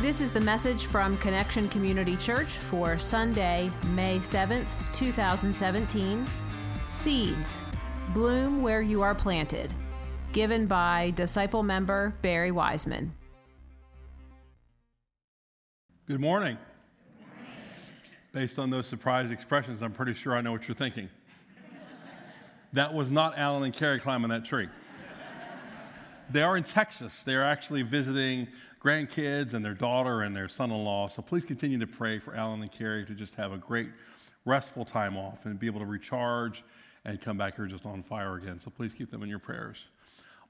This is the message from Connection Community Church for Sunday, May 7th, 2017. Seeds Bloom where you are planted. Given by disciple member Barry Wiseman. Good morning. Based on those surprise expressions, I'm pretty sure I know what you're thinking. that was not Alan and Carrie climbing that tree. They are in Texas. They are actually visiting grandkids and their daughter and their son in law. So please continue to pray for Alan and Carrie to just have a great, restful time off and be able to recharge and come back here just on fire again. So please keep them in your prayers.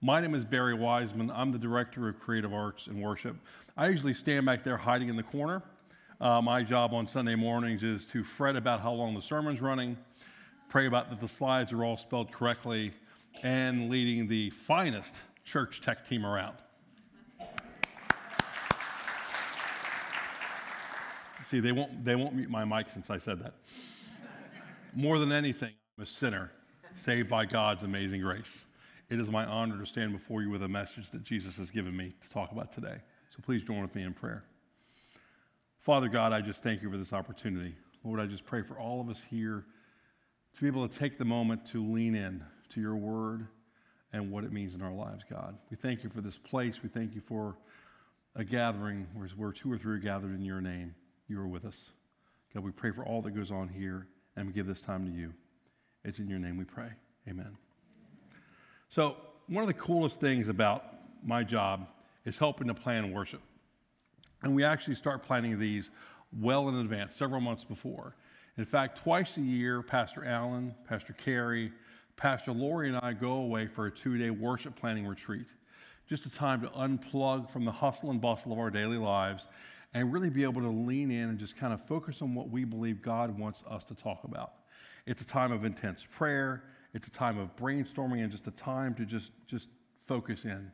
My name is Barry Wiseman. I'm the Director of Creative Arts and Worship. I usually stand back there hiding in the corner. Uh, my job on Sunday mornings is to fret about how long the sermon's running, pray about that the slides are all spelled correctly, and leading the finest church tech team around. See, they won't, they won't mute my mic since I said that. More than anything, I'm a sinner saved by God's amazing grace. It is my honor to stand before you with a message that Jesus has given me to talk about today. So please join with me in prayer. Father God, I just thank you for this opportunity. Lord, I just pray for all of us here to be able to take the moment to lean in to your word and what it means in our lives, God. We thank you for this place. We thank you for a gathering where two or three are gathered in your name you are with us. God, we pray for all that goes on here, and we give this time to you. It's in your name we pray. Amen. So, one of the coolest things about my job is helping to plan worship. And we actually start planning these well in advance, several months before. In fact, twice a year, Pastor Alan, Pastor Carrie, Pastor Lori, and I go away for a two day worship planning retreat. Just a time to unplug from the hustle and bustle of our daily lives and really be able to lean in and just kind of focus on what we believe God wants us to talk about. It's a time of intense prayer, it's a time of brainstorming, and just a time to just, just focus in.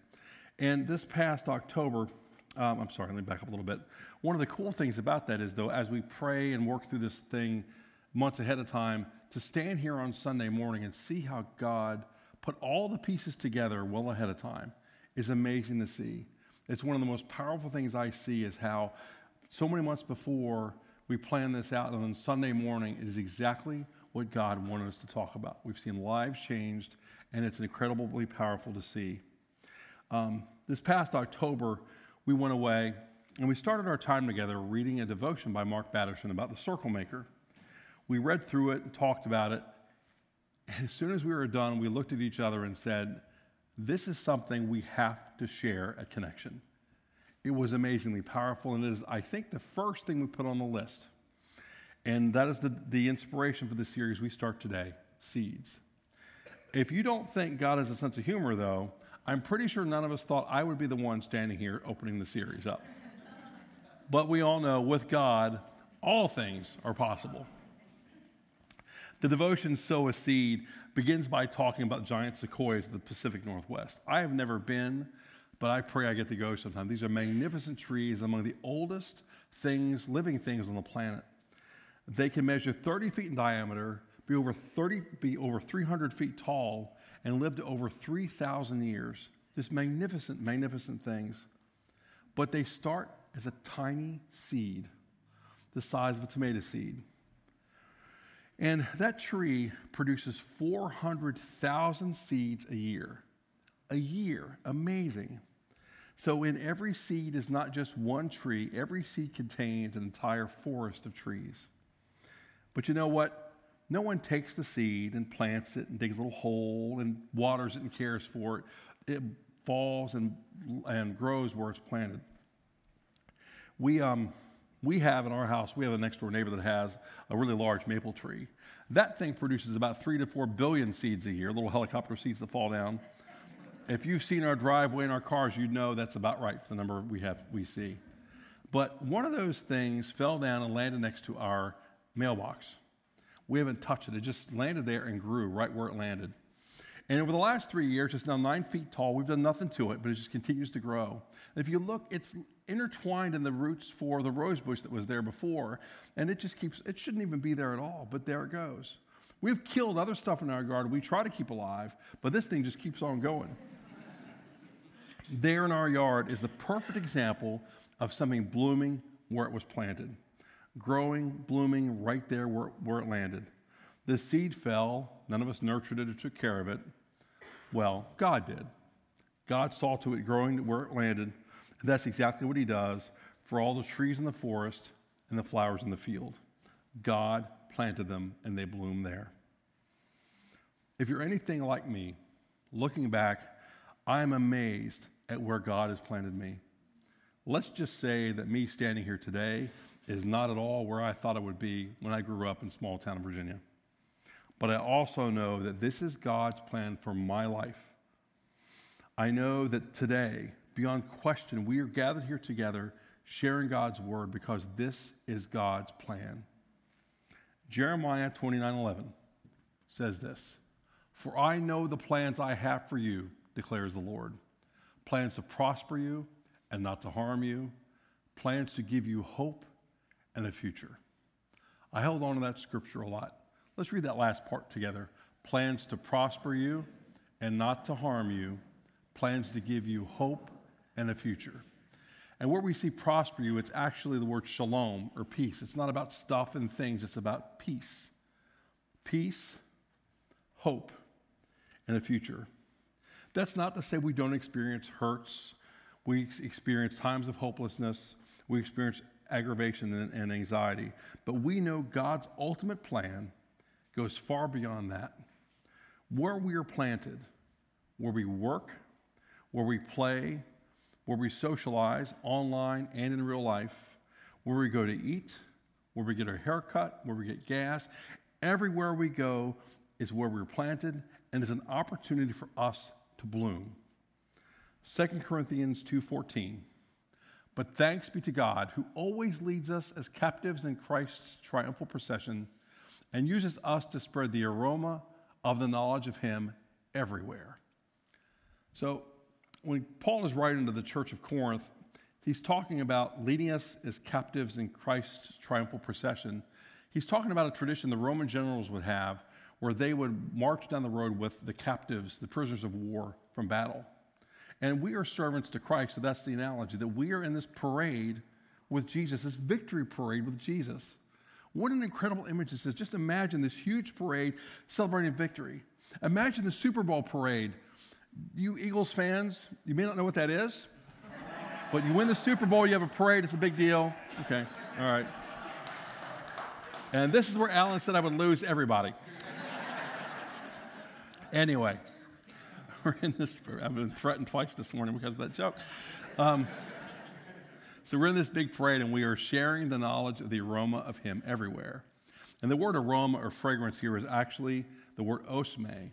And this past October, um, I'm sorry, let me back up a little bit. One of the cool things about that is, though, as we pray and work through this thing months ahead of time, to stand here on Sunday morning and see how God put all the pieces together well ahead of time is amazing to see. It's one of the most powerful things I see is how so many months before we plan this out, and on Sunday morning, it is exactly what God wanted us to talk about. We've seen lives changed, and it's incredibly powerful to see. Um, this past October, we went away and we started our time together reading a devotion by Mark Batterson about the circle maker. We read through it and talked about it. And as soon as we were done, we looked at each other and said, this is something we have to share at Connection. It was amazingly powerful, and it is, I think, the first thing we put on the list. And that is the, the inspiration for the series we start today Seeds. If you don't think God has a sense of humor, though, I'm pretty sure none of us thought I would be the one standing here opening the series up. but we all know with God, all things are possible. The devotion Sow a Seed begins by talking about giant sequoias of the Pacific Northwest. I have never been, but I pray I get to go sometime. These are magnificent trees, among the oldest things, living things on the planet. They can measure 30 feet in diameter, be over 30, be over 300 feet tall, and live to over 3,000 years. Just magnificent, magnificent things. But they start as a tiny seed, the size of a tomato seed. And that tree produces 400,000 seeds a year. A year. Amazing. So, in every seed is not just one tree, every seed contains an entire forest of trees. But you know what? No one takes the seed and plants it and digs a little hole and waters it and cares for it. It falls and, and grows where it's planted. We, um, we have in our house, we have a next door neighbor that has a really large maple tree. That thing produces about three to four billion seeds a year, little helicopter seeds that fall down. If you've seen our driveway and our cars, you know that's about right for the number we have we see. But one of those things fell down and landed next to our mailbox. We haven't touched it. It just landed there and grew right where it landed. And over the last three years, it's now nine feet tall. We've done nothing to it, but it just continues to grow. And if you look, it's intertwined in the roots for the rose bush that was there before, and it just keeps, it shouldn't even be there at all, but there it goes. We've killed other stuff in our garden we try to keep alive, but this thing just keeps on going. there in our yard is the perfect example of something blooming where it was planted, growing, blooming right there where, where it landed. The seed fell, none of us nurtured it or took care of it. Well, God did. God saw to it growing where it landed, and that's exactly what He does for all the trees in the forest and the flowers in the field. God planted them, and they bloom there. If you're anything like me, looking back, I am amazed at where God has planted me. Let's just say that me standing here today is not at all where I thought it would be when I grew up in small town of Virginia. But I also know that this is God's plan for my life. I know that today, beyond question, we are gathered here together sharing God's word because this is God's plan. Jeremiah 29 11 says this For I know the plans I have for you, declares the Lord plans to prosper you and not to harm you, plans to give you hope and a future. I held on to that scripture a lot. Let's read that last part together. Plans to prosper you and not to harm you, plans to give you hope and a future. And where we see prosper you, it's actually the word shalom or peace. It's not about stuff and things, it's about peace. Peace, hope, and a future. That's not to say we don't experience hurts, we experience times of hopelessness, we experience aggravation and, and anxiety. But we know God's ultimate plan goes far beyond that. Where we are planted, where we work, where we play, where we socialize online and in real life, where we go to eat, where we get our hair cut, where we get gas. Everywhere we go is where we're planted and is an opportunity for us to bloom. 2 Corinthians 2:14 But thanks be to God who always leads us as captives in Christ's triumphal procession and uses us to spread the aroma of the knowledge of him everywhere. So when Paul is writing to the church of Corinth, he's talking about leading us as captives in Christ's triumphal procession. He's talking about a tradition the Roman generals would have where they would march down the road with the captives, the prisoners of war from battle. And we are servants to Christ, so that's the analogy that we are in this parade with Jesus, this victory parade with Jesus. What an incredible image this is. Just imagine this huge parade celebrating victory. Imagine the Super Bowl parade you Eagles fans, you may not know what that is, but you win the Super Bowl, you have a parade, it's a big deal. Okay, all right. And this is where Alan said I would lose everybody. Anyway, we're in this, I've been threatened twice this morning because of that joke. Um, so we're in this big parade and we are sharing the knowledge of the aroma of Him everywhere. And the word aroma or fragrance here is actually the word osme,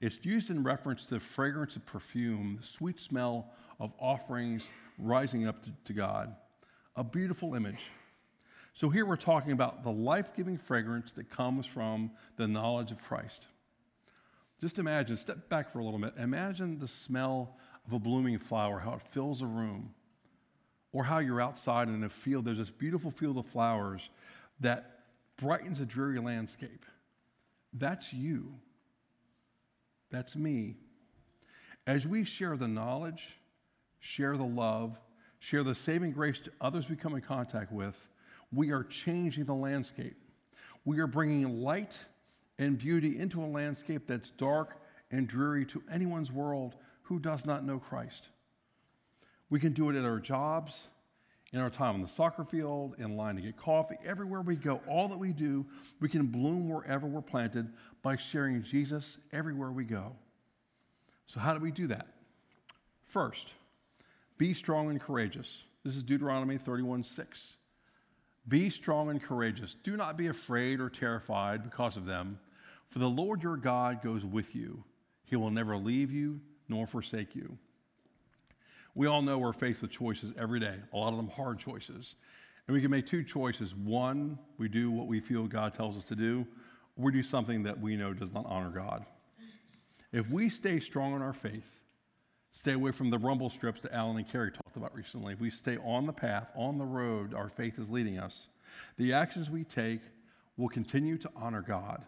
it's used in reference to the fragrance of perfume, the sweet smell of offerings rising up to, to God. A beautiful image. So here we're talking about the life giving fragrance that comes from the knowledge of Christ. Just imagine, step back for a little bit. Imagine the smell of a blooming flower, how it fills a room. Or how you're outside in a field, there's this beautiful field of flowers that brightens a dreary landscape. That's you. That's me. As we share the knowledge, share the love, share the saving grace to others we come in contact with, we are changing the landscape. We are bringing light and beauty into a landscape that's dark and dreary to anyone's world who does not know Christ. We can do it at our jobs, in our time on the soccer field, in line to get coffee, everywhere we go, all that we do, we can bloom wherever we're planted by sharing Jesus everywhere we go. So, how do we do that? First, be strong and courageous. This is Deuteronomy 31 6. Be strong and courageous. Do not be afraid or terrified because of them, for the Lord your God goes with you. He will never leave you nor forsake you. We all know we're faced with choices every day, a lot of them hard choices. And we can make two choices. One, we do what we feel God tells us to do, or we do something that we know does not honor God. If we stay strong in our faith, stay away from the rumble strips that Alan and Carrie talked about recently, if we stay on the path, on the road our faith is leading us, the actions we take will continue to honor God.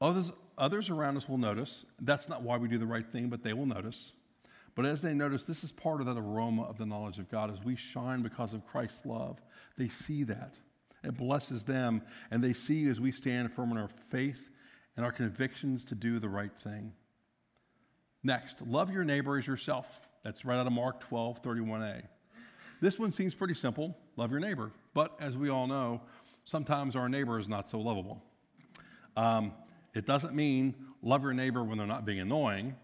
Others, others around us will notice. That's not why we do the right thing, but they will notice. But as they notice, this is part of that aroma of the knowledge of God. As we shine because of Christ's love, they see that. It blesses them, and they see as we stand firm in our faith and our convictions to do the right thing. Next, love your neighbor as yourself. That's right out of Mark 12, 31a. This one seems pretty simple love your neighbor. But as we all know, sometimes our neighbor is not so lovable. Um, it doesn't mean love your neighbor when they're not being annoying.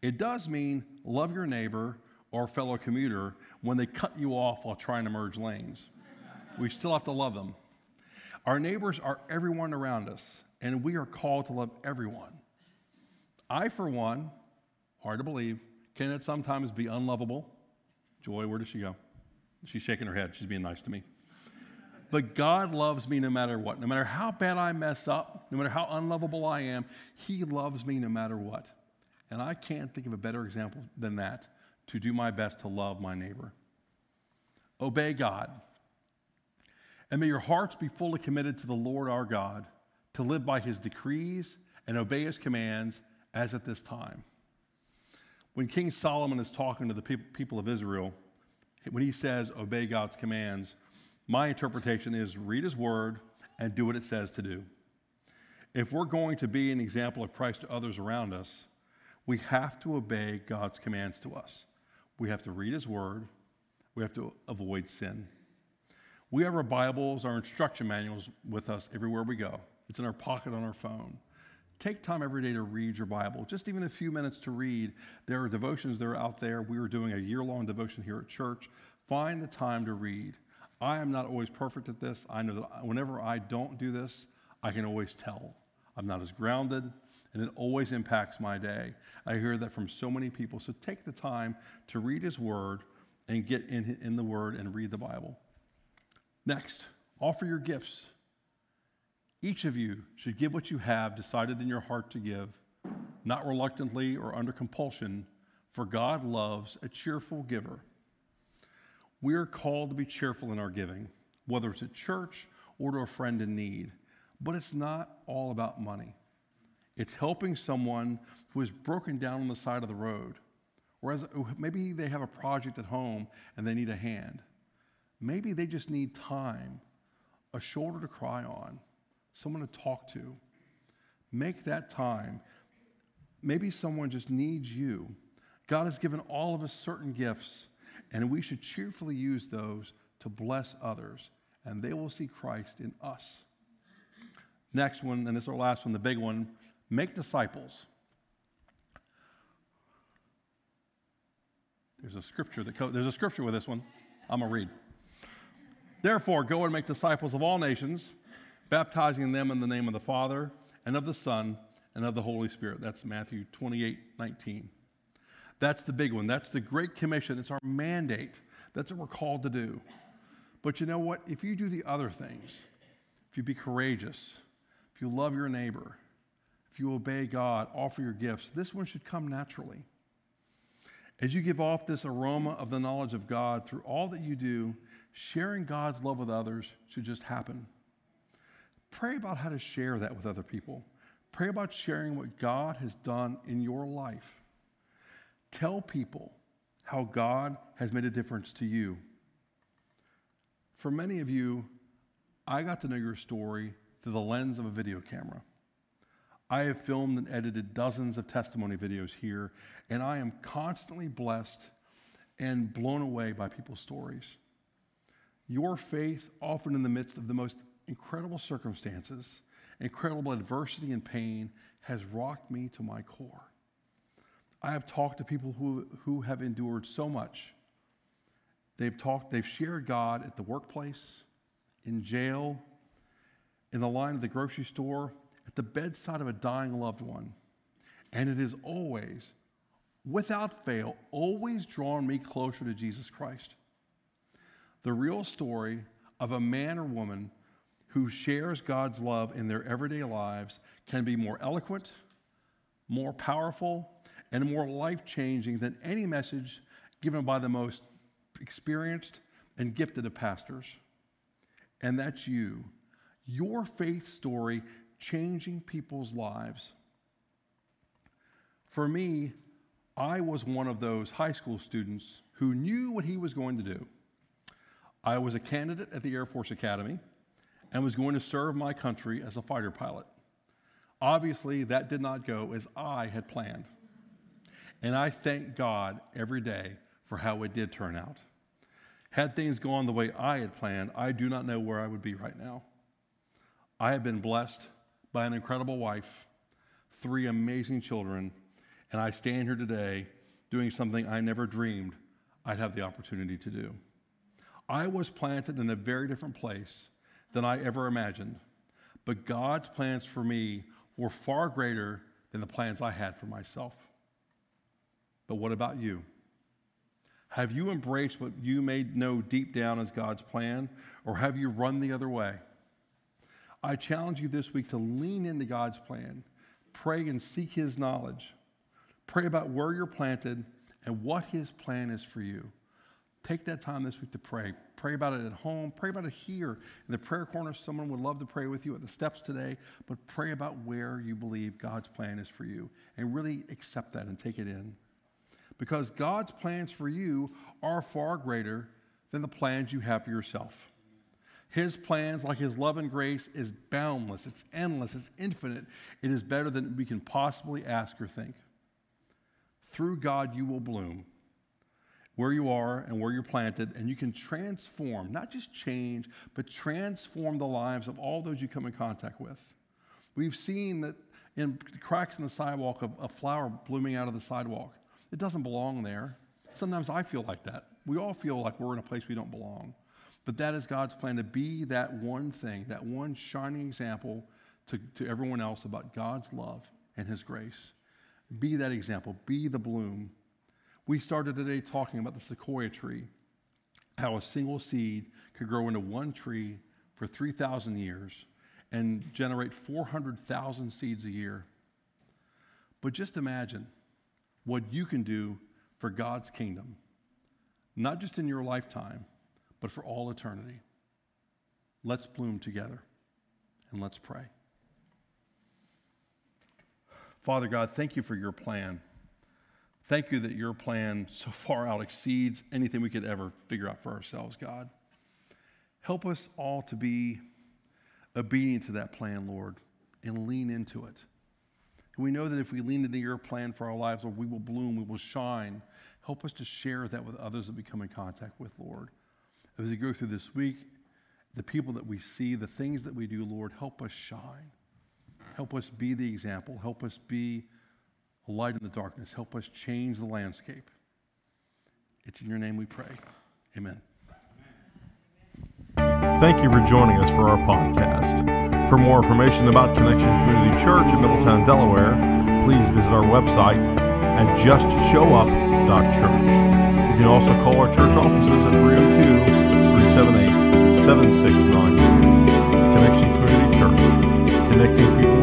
It does mean love your neighbor or fellow commuter when they cut you off while trying to merge lanes. We still have to love them. Our neighbors are everyone around us, and we are called to love everyone. I, for one, hard to believe, can it sometimes be unlovable? Joy, where does she go? She's shaking her head. She's being nice to me. But God loves me no matter what. No matter how bad I mess up, no matter how unlovable I am, He loves me no matter what. And I can't think of a better example than that to do my best to love my neighbor. Obey God. And may your hearts be fully committed to the Lord our God, to live by His decrees and obey His commands as at this time. When King Solomon is talking to the people of Israel, when he says obey God's commands, my interpretation is read his word and do what it says to do. If we're going to be an example of Christ to others around us, we have to obey God's commands to us. We have to read his word. We have to avoid sin. We have our Bibles, our instruction manuals with us everywhere we go. It's in our pocket on our phone. Take time every day to read your Bible, just even a few minutes to read. There are devotions that are out there. We are doing a year long devotion here at church. Find the time to read. I am not always perfect at this. I know that whenever I don't do this, I can always tell. I'm not as grounded, and it always impacts my day. I hear that from so many people. So take the time to read His Word and get in, in the Word and read the Bible. Next, offer your gifts. Each of you should give what you have decided in your heart to give, not reluctantly or under compulsion, for God loves a cheerful giver. We are called to be cheerful in our giving, whether it's at church or to a friend in need. But it's not all about money. It's helping someone who is broken down on the side of the road, or maybe they have a project at home and they need a hand. Maybe they just need time, a shoulder to cry on, someone to talk to. Make that time. Maybe someone just needs you. God has given all of us certain gifts, and we should cheerfully use those to bless others, and they will see Christ in us. Next one, and this is our last one, the big one make disciples. There's a scripture that co- there's a scripture with this one. I'm gonna read. Therefore, go and make disciples of all nations baptizing them in the name of the Father and of the Son and of the Holy Spirit. That's Matthew 28 19. That's the big one. That's the Great Commission. It's our mandate. That's what we're called to do. But you know what? If you do the other things, if you be courageous, if you love your neighbor, if you obey God, offer your gifts, this one should come naturally. As you give off this aroma of the knowledge of God through all that you do, sharing God's love with others should just happen. Pray about how to share that with other people. Pray about sharing what God has done in your life. Tell people how God has made a difference to you. For many of you, I got to know your story through the lens of a video camera. I have filmed and edited dozens of testimony videos here, and I am constantly blessed and blown away by people's stories. Your faith, often in the midst of the most incredible circumstances, incredible adversity and pain has rocked me to my core. I have talked to people who, who have endured so much. They've talked, they've shared God at the workplace, in jail, in the line of the grocery store, the bedside of a dying loved one. And it is always, without fail, always drawn me closer to Jesus Christ. The real story of a man or woman who shares God's love in their everyday lives can be more eloquent, more powerful, and more life changing than any message given by the most experienced and gifted of pastors. And that's you. Your faith story changing people's lives. For me, I was one of those high school students who knew what he was going to do. I was a candidate at the Air Force Academy and was going to serve my country as a fighter pilot. Obviously, that did not go as I had planned. And I thank God every day for how it did turn out. Had things gone the way I had planned, I do not know where I would be right now. I have been blessed by an incredible wife, three amazing children, and I stand here today doing something I never dreamed I'd have the opportunity to do. I was planted in a very different place than I ever imagined, but God's plans for me were far greater than the plans I had for myself. But what about you? Have you embraced what you may know deep down as God's plan, or have you run the other way? I challenge you this week to lean into God's plan, pray and seek His knowledge, pray about where you're planted and what His plan is for you. Take that time this week to pray. Pray about it at home. Pray about it here in the prayer corner. Someone would love to pray with you at the steps today, but pray about where you believe God's plan is for you and really accept that and take it in because God's plans for you are far greater than the plans you have for yourself. His plans, like His love and grace, is boundless, it's endless, it's infinite. It is better than we can possibly ask or think. Through God, you will bloom where you are and where you're planted, and you can transform, not just change, but transform the lives of all those you come in contact with. We've seen that in cracks in the sidewalk, of a flower blooming out of the sidewalk. It doesn't belong there. Sometimes I feel like that. We all feel like we're in a place we don't belong. But that is God's plan to be that one thing, that one shining example to, to everyone else about God's love and His grace. Be that example, be the bloom. We started today talking about the sequoia tree, how a single seed could grow into one tree for 3,000 years and generate 400,000 seeds a year. But just imagine what you can do for God's kingdom, not just in your lifetime, but for all eternity. Let's bloom together and let's pray. Father God, thank you for your plan. Thank you that your plan so far out exceeds anything we could ever figure out for ourselves, God. Help us all to be obedient to that plan, Lord, and lean into it. We know that if we lean into your plan for our lives, Lord, we will bloom, we will shine. Help us to share that with others that we come in contact with, Lord. As we go through this week, the people that we see, the things that we do, Lord, help us shine. Help us be the example. Help us be a light in the darkness. Help us change the landscape. It's in your name we pray. Amen. Thank you for joining us for our podcast. For more information about Connection Community Church in Middletown, Delaware, please visit our website at justshowup.church. You can also call our church offices at 302 378 7692. Connection Community Church, connecting people